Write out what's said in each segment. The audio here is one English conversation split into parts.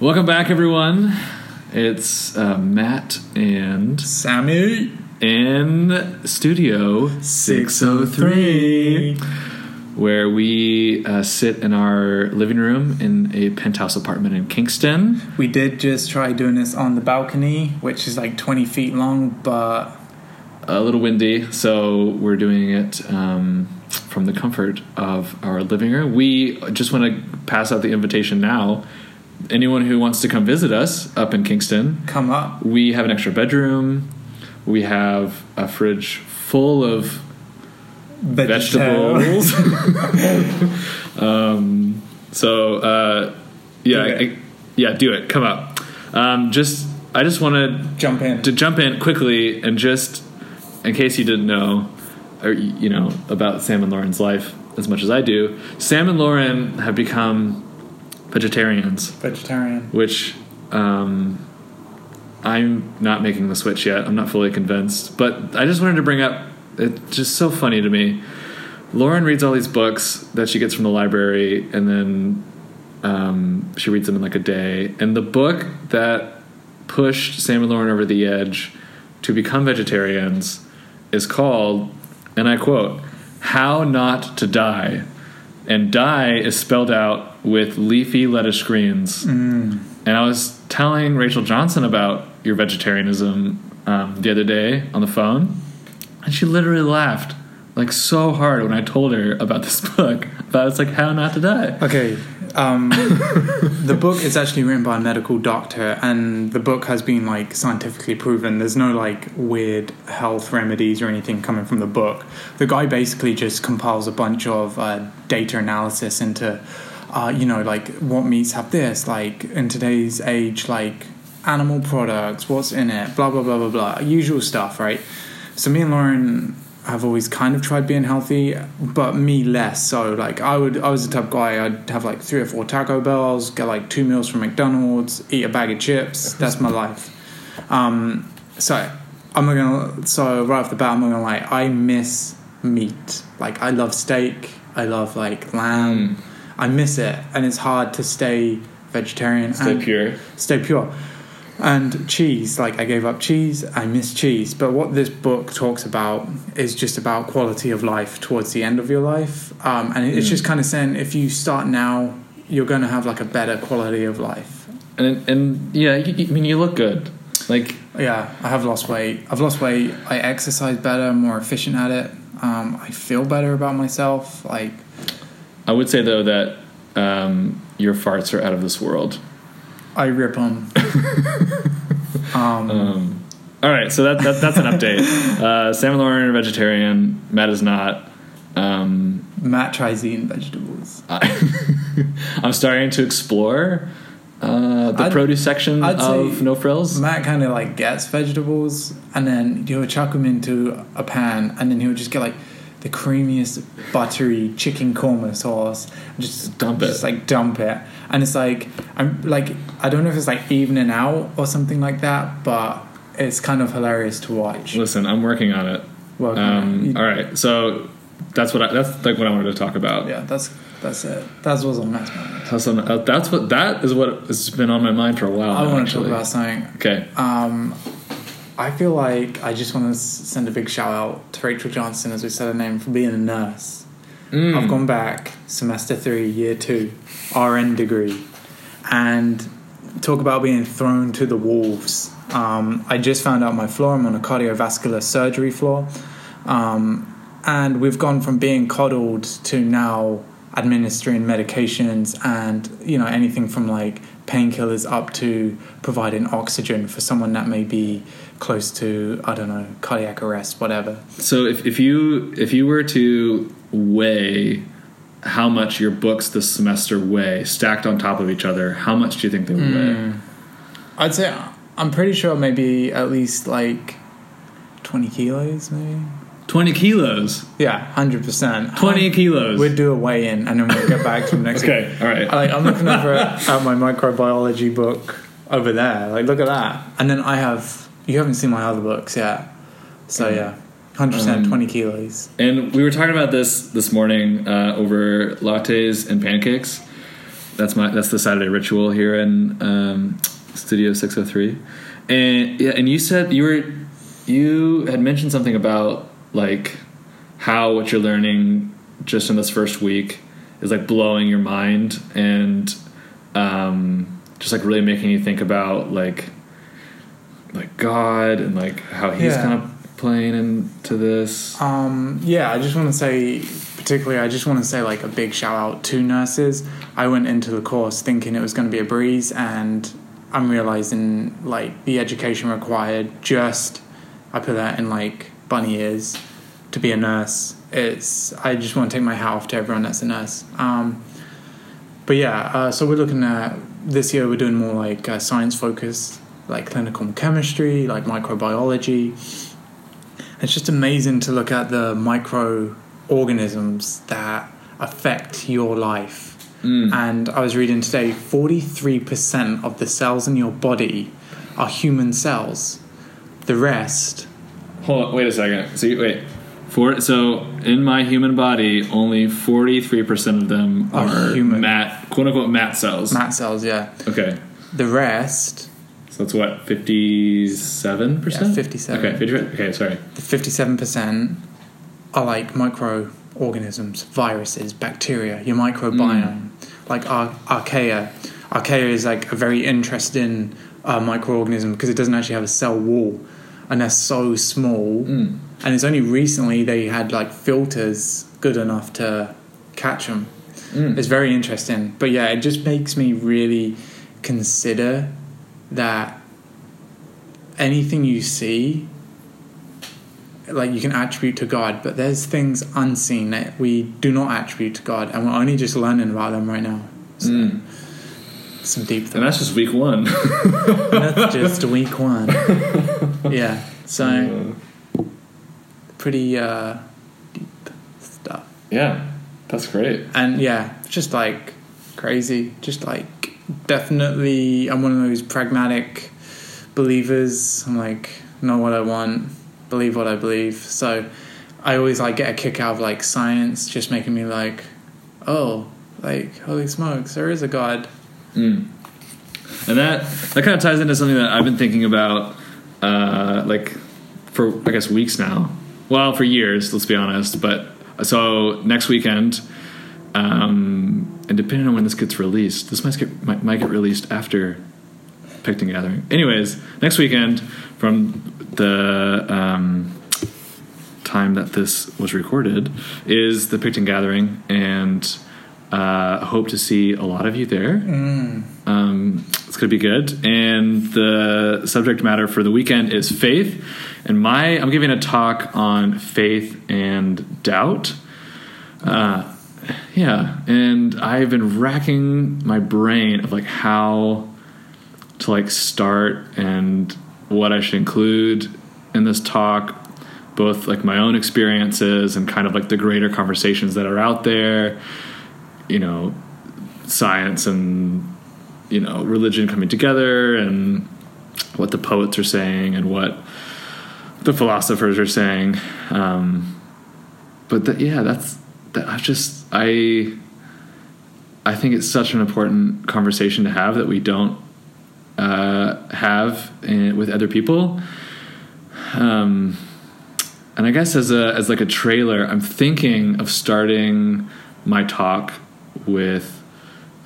Welcome back, everyone. It's uh, Matt and Sammy in Studio 603, where we uh, sit in our living room in a penthouse apartment in Kingston. We did just try doing this on the balcony, which is like 20 feet long, but A little windy, so we're doing it um, from the comfort of our living room. We just want to pass out the invitation now. Anyone who wants to come visit us up in Kingston, come up. We have an extra bedroom. We have a fridge full of vegetables. um, so uh, yeah, Do it. I- yeah, do it. Come up. Um, just I just wanted Jump in. to jump in quickly and just in case you didn't know or you know about Sam and Lauren's life as much as I do. Sam and Lauren have become vegetarians Vegetarian. which um, I'm not making the switch yet. I'm not fully convinced, but I just wanted to bring up. It's just so funny to me. Lauren reads all these books that she gets from the library, and then um, she reads them in like a day. And the book that pushed Sam and Lauren over the edge to become vegetarians is called, and I quote, "How Not to Die." And die is spelled out with leafy lettuce greens. And I was telling Rachel Johnson about your vegetarianism um, the other day on the phone, and she literally laughed like so hard when I told her about this book. About it's like how not to die. Okay. Um, the book is actually written by a medical doctor, and the book has been like scientifically proven. There's no like weird health remedies or anything coming from the book. The guy basically just compiles a bunch of uh, data analysis into, uh, you know, like what meats have this, like in today's age, like animal products, what's in it, blah blah blah blah blah, usual stuff, right? So me and Lauren have always kind of tried being healthy, but me less. So like I would, I was the type of guy I'd have like three or four Taco Bells, get like two meals from McDonald's, eat a bag of chips. That's my life. Um, so I'm not gonna. So right off the bat, I'm not gonna lie. I miss meat. Like I love steak. I love like lamb. Mm. I miss it, and it's hard to stay vegetarian. Stay pure. stay pure. And cheese, like I gave up cheese, I miss cheese. But what this book talks about is just about quality of life towards the end of your life. Um, and it's just kind of saying if you start now, you're going to have like a better quality of life. And and yeah, I mean you look good. Like Yeah, I have lost weight. I've lost weight. I exercise better, I'm more efficient at it. Um, I feel better about myself. Like, I would say though that um, your farts are out of this world. I rip them. um, Um, all right, so that, that that's an update. Uh, Sam and Lauren are vegetarian. Matt is not. Um, Matt tries eating vegetables. I, I'm starting to explore uh, the I'd- produce section I'd of No Frills. Matt kind of like gets vegetables and then he'll chuck them into a pan and then he'll just get like the creamiest buttery chicken korma sauce and just Dump it. just like dump it and it's like I'm like I don't know if it's like evening out or something like that but it's kind of hilarious to watch. Listen, I'm working on it. Well, Um, you- all right, so that's what I, that's like what I wanted to talk about. yeah, that's that's it. That's what's on Matt's mind. That's, on, uh, that's what that is what has been on my mind for a while. I now, want to talk about something Okay, Um, I feel like I just want to send a big shout out to Rachel Johnson, as we said her name, for being a nurse. Mm. I've gone back semester three, year two, RN degree, and talk about being thrown to the wolves. Um, I just found out my floor. I'm on a cardiovascular surgery floor, um, and we've gone from being coddled to now administering medications and you know anything from like painkillers up to providing oxygen for someone that may be close to I don't know cardiac arrest, whatever. so if, if you if you were to weigh how much your books this semester weigh stacked on top of each other, how much do you think they would weigh? Hmm. I'd say I'm pretty sure maybe at least like twenty kilos, maybe. Twenty kilos. Yeah, hundred percent. Twenty kilos. We'd do a weigh in and then we'll get back to the next. okay, all right. I, like I'm looking over at, at my microbiology book over there. Like, look at that. And then I have. You haven't seen my other books yet, so yeah, hundred percent, Um, twenty kilos. And we were talking about this this morning uh, over lattes and pancakes. that's my that's the Saturday ritual here in um, Studio Six Hundred Three, and yeah, and you said you were you had mentioned something about like how what you're learning just in this first week is like blowing your mind and um, just like really making you think about like like God and like how He's Yeah. kind of playing into this. Um, yeah, I just want to say, particularly, I just want to say like a big shout out to nurses. I went into the course thinking it was going to be a breeze, and I'm realizing like the education required. Just I put that in like bunny ears to be a nurse. It's I just want to take my hat off to everyone that's a nurse. Um, but yeah, uh, so we're looking at this year. We're doing more like uh, science focused, like clinical chemistry, like microbiology. It's just amazing to look at the microorganisms that affect your life. Mm. And I was reading today 43% of the cells in your body are human cells. The rest, Hold on, wait a second. So wait, for so in my human body, only forty three percent of them Are are human. mat quote unquote mat cells. mat cells, yeah. Okay, The rest, so that's what fifty seven percent. 57. Okay, 50, okay, sorry. the 57%, are like microorganisms, viruses, bacteria, your microbiome, like ar- archaea. Archaea is like a very interesting uh, microorganism because it doesn't actually have a cell wall and they're so small. Mm. And it's only recently they had like filters good enough to catch them. Mm. It's very interesting. But yeah, it just makes me really consider that anything you see, like you can attribute to God, but there's things unseen that we do not attribute to God, and we're only just learning about them right now. So, Mm. Some deep And that's just week one. That's just week one. Yeah. So pretty uh, deep stuff. yeah, that's great. and yeah, just like crazy. Just like definitely, I'm one of those pragmatic believers. I'm like, know what I want, believe what I believe. So I always like get a kick out of like science, just making me like, oh, like holy smokes, there is a God. Mm. And that that kind of ties into something that I've been thinking about, uh, like for I guess weeks now. Well, for years, let's be honest. But so next weekend, um, and depending on when this gets released, this might get might, might get released after Picton Gathering. Anyways, next weekend from the um, time that this was recorded is the Picton Gathering, and uh, hope to see a lot of you there. Um, it's going to be good. And the subject matter for the weekend is faith. And my I'm giving a talk on faith and doubt. Uh, yeah, and I've been racking my brain of like how to like start and what I should include in this talk, both like my own experiences and kind of like the greater conversations that are out there. You know, science and you know religion coming together and what the poets are saying and what the philosophers are saying um, but that yeah that's that I've just i i think it's such an important conversation to have that we don't uh, have in, with other people um, and i guess as a as like a trailer i'm thinking of starting my talk with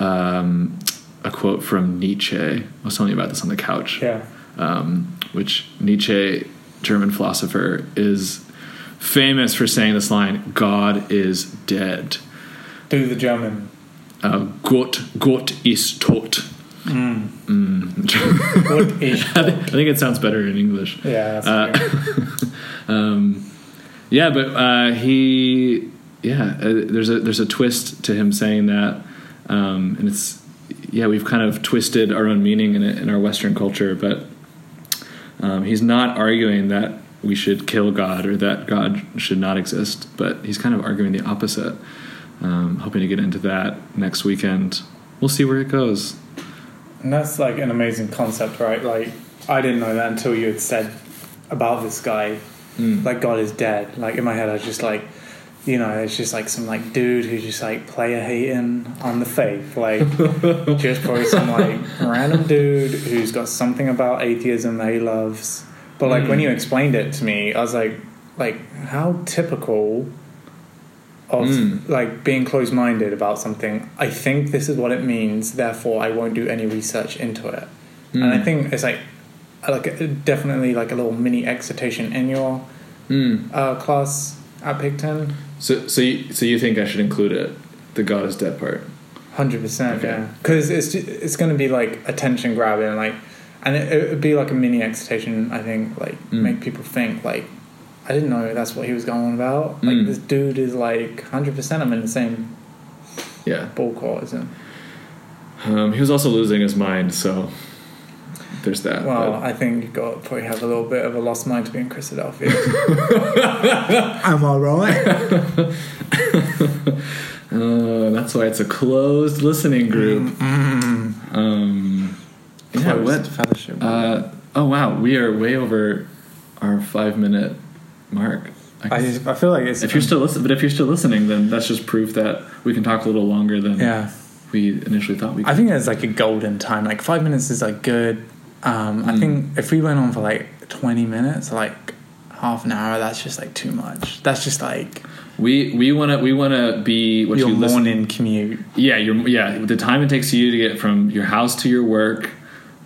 um, a quote from Nietzsche. I was telling you about this on the couch. Yeah. Um, which Nietzsche, German philosopher, is famous for saying this line: "God is dead." Do the German. Uh, Gott, Gott ist tot. Mm. Mm. What is? I, think, I think it sounds better in English. Yeah. That's Uh, um, yeah, but uh, he, yeah, uh, there's a there's a twist to him saying that, um, and it's yeah, we've kind of twisted our own meaning in it in our Western culture, but um, he's not arguing that we should kill God or that God should not exist, but he's kind of arguing the opposite. Um, hoping to get into that next weekend. We'll see where it goes. And that's like an amazing concept, right? Like I didn't know that until you had said about this guy. Mm. Like God is dead. Like in my head, I was just like, you know, it's just like some like dude who's just like player hating on the faith, like just probably some like random dude who's got something about atheism that he loves. But like when Mm. you explained it to me, I was like, like how typical of Mm. like being closed minded about something. I think this is what it means, therefore I won't do any research into it. And I Mm. think it's like like definitely like a little mini excitation in your Mm. uh, class at Picton. So, so you, so you think I should include it, the God is dead part? Hundred percent, Okay. yeah. Because it's it's going to be like attention grabbing, like, and it, would be like a mini excitation. I think, like, Mm. make people think, like, I didn't know that's what he was going about. Like, Mm. this dude is like hundred percent. I'm in the same Yeah. ballpark as him. Um, he was also losing his mind, so there's that. Well, but- I think you got probably have a little bit of a lost mind to be in Christadelphia. Am I right? Uh, that's why it's a closed listening group. Mm. Um, yeah, what? fellowship? Uh, oh wow, we are way over our five minute mark. I I, guess- just, I feel like it's if you're still listening, but if you're still listening, then that's just proof that we can talk a little longer than yeah. we initially thought we could. I think it's like a golden time. Like five minutes is like good. Um, I Mm. think if we went on for like twenty minutes, like half an hour, that's just like too much. That's just like we we want to we want to be what your you listen. morning commute. Yeah, your yeah the time it takes you to get from your house to your work.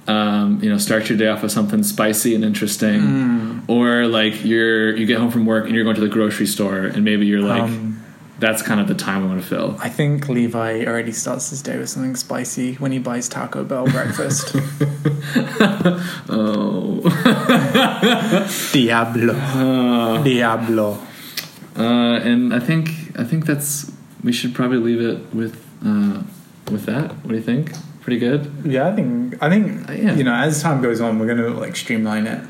Um, you know, start your day off with something spicy and interesting, Mm. or like you're you get home from work and you're going to the grocery store and maybe you're like um, that's kind of the time we want to fill. I think Levi already starts his day with something spicy when he buys Taco Bell breakfast. Oh, Diablo, uh, Diablo. uh, and I think I think that's we should probably leave it with uh, with that. What do you think? Pretty good. Yeah, I think I think Uh, yeah. you know as time goes on, we're gonna like streamline it.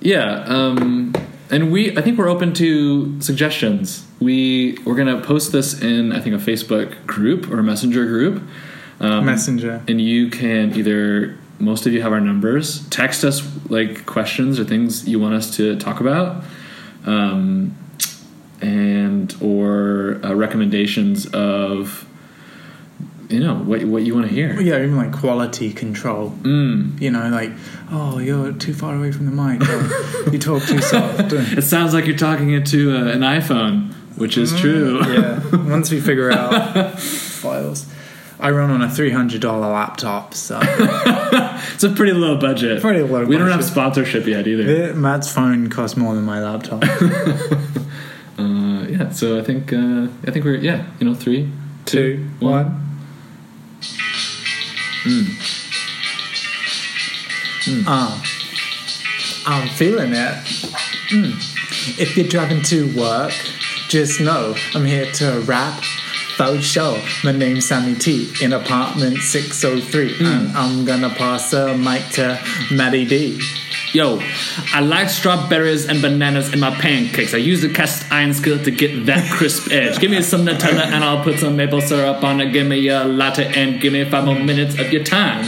Yeah, um, and we I think we're open to suggestions. We we're gonna post this in I think a Facebook group or a messenger group. Um, Messenger. and you can either most of you have our numbers text us like questions or things you want us to talk about um, and or uh, recommendations of you know what what you want to hear Yeah, even like quality control. mm. You know, like oh, you're too far away from the mic. Or you talk too soft. it sounds like you're talking into uh, an iphone which is true yeah. Once we figure out files, I run on a three hundred dollar laptop, so it's a pretty low budget Pretty low we don't have budget. sponsorship yet either The- Matt's phone costs more than my laptop. uh, yeah so i think uh, i think we're yeah you know three Two, one. Ah, I'm feeling it. Mm. If you're driving to work, just know I'm here to rap. Faux show. My name's Sammy T in apartment 603, and I'm gonna pass the mic to Maddie D. Yo, I like strawberries and bananas in my pancakes. I use a cast iron skillet to get that crisp edge. Give me some Nutella and I'll put some maple syrup on it. Give me a latte and give me five more minutes of your time.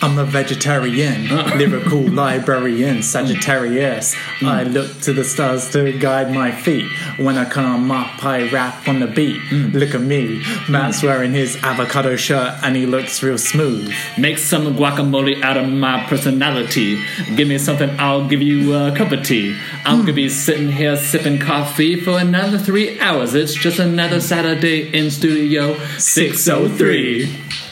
I'm a vegetarian, lyrical librarian, Sagittarius. Mm. I look to the stars to guide my feet. When I come up, I rap on the beat. Mm. Look at me, Matt's mm. wearing his avocado shirt and he looks real smooth. Make some guacamole out of my personality. Give me something, I'll give you a cup of tea. I'm gonna be sitting here sipping coffee for another three hours. It's just another Saturday in Studio 603.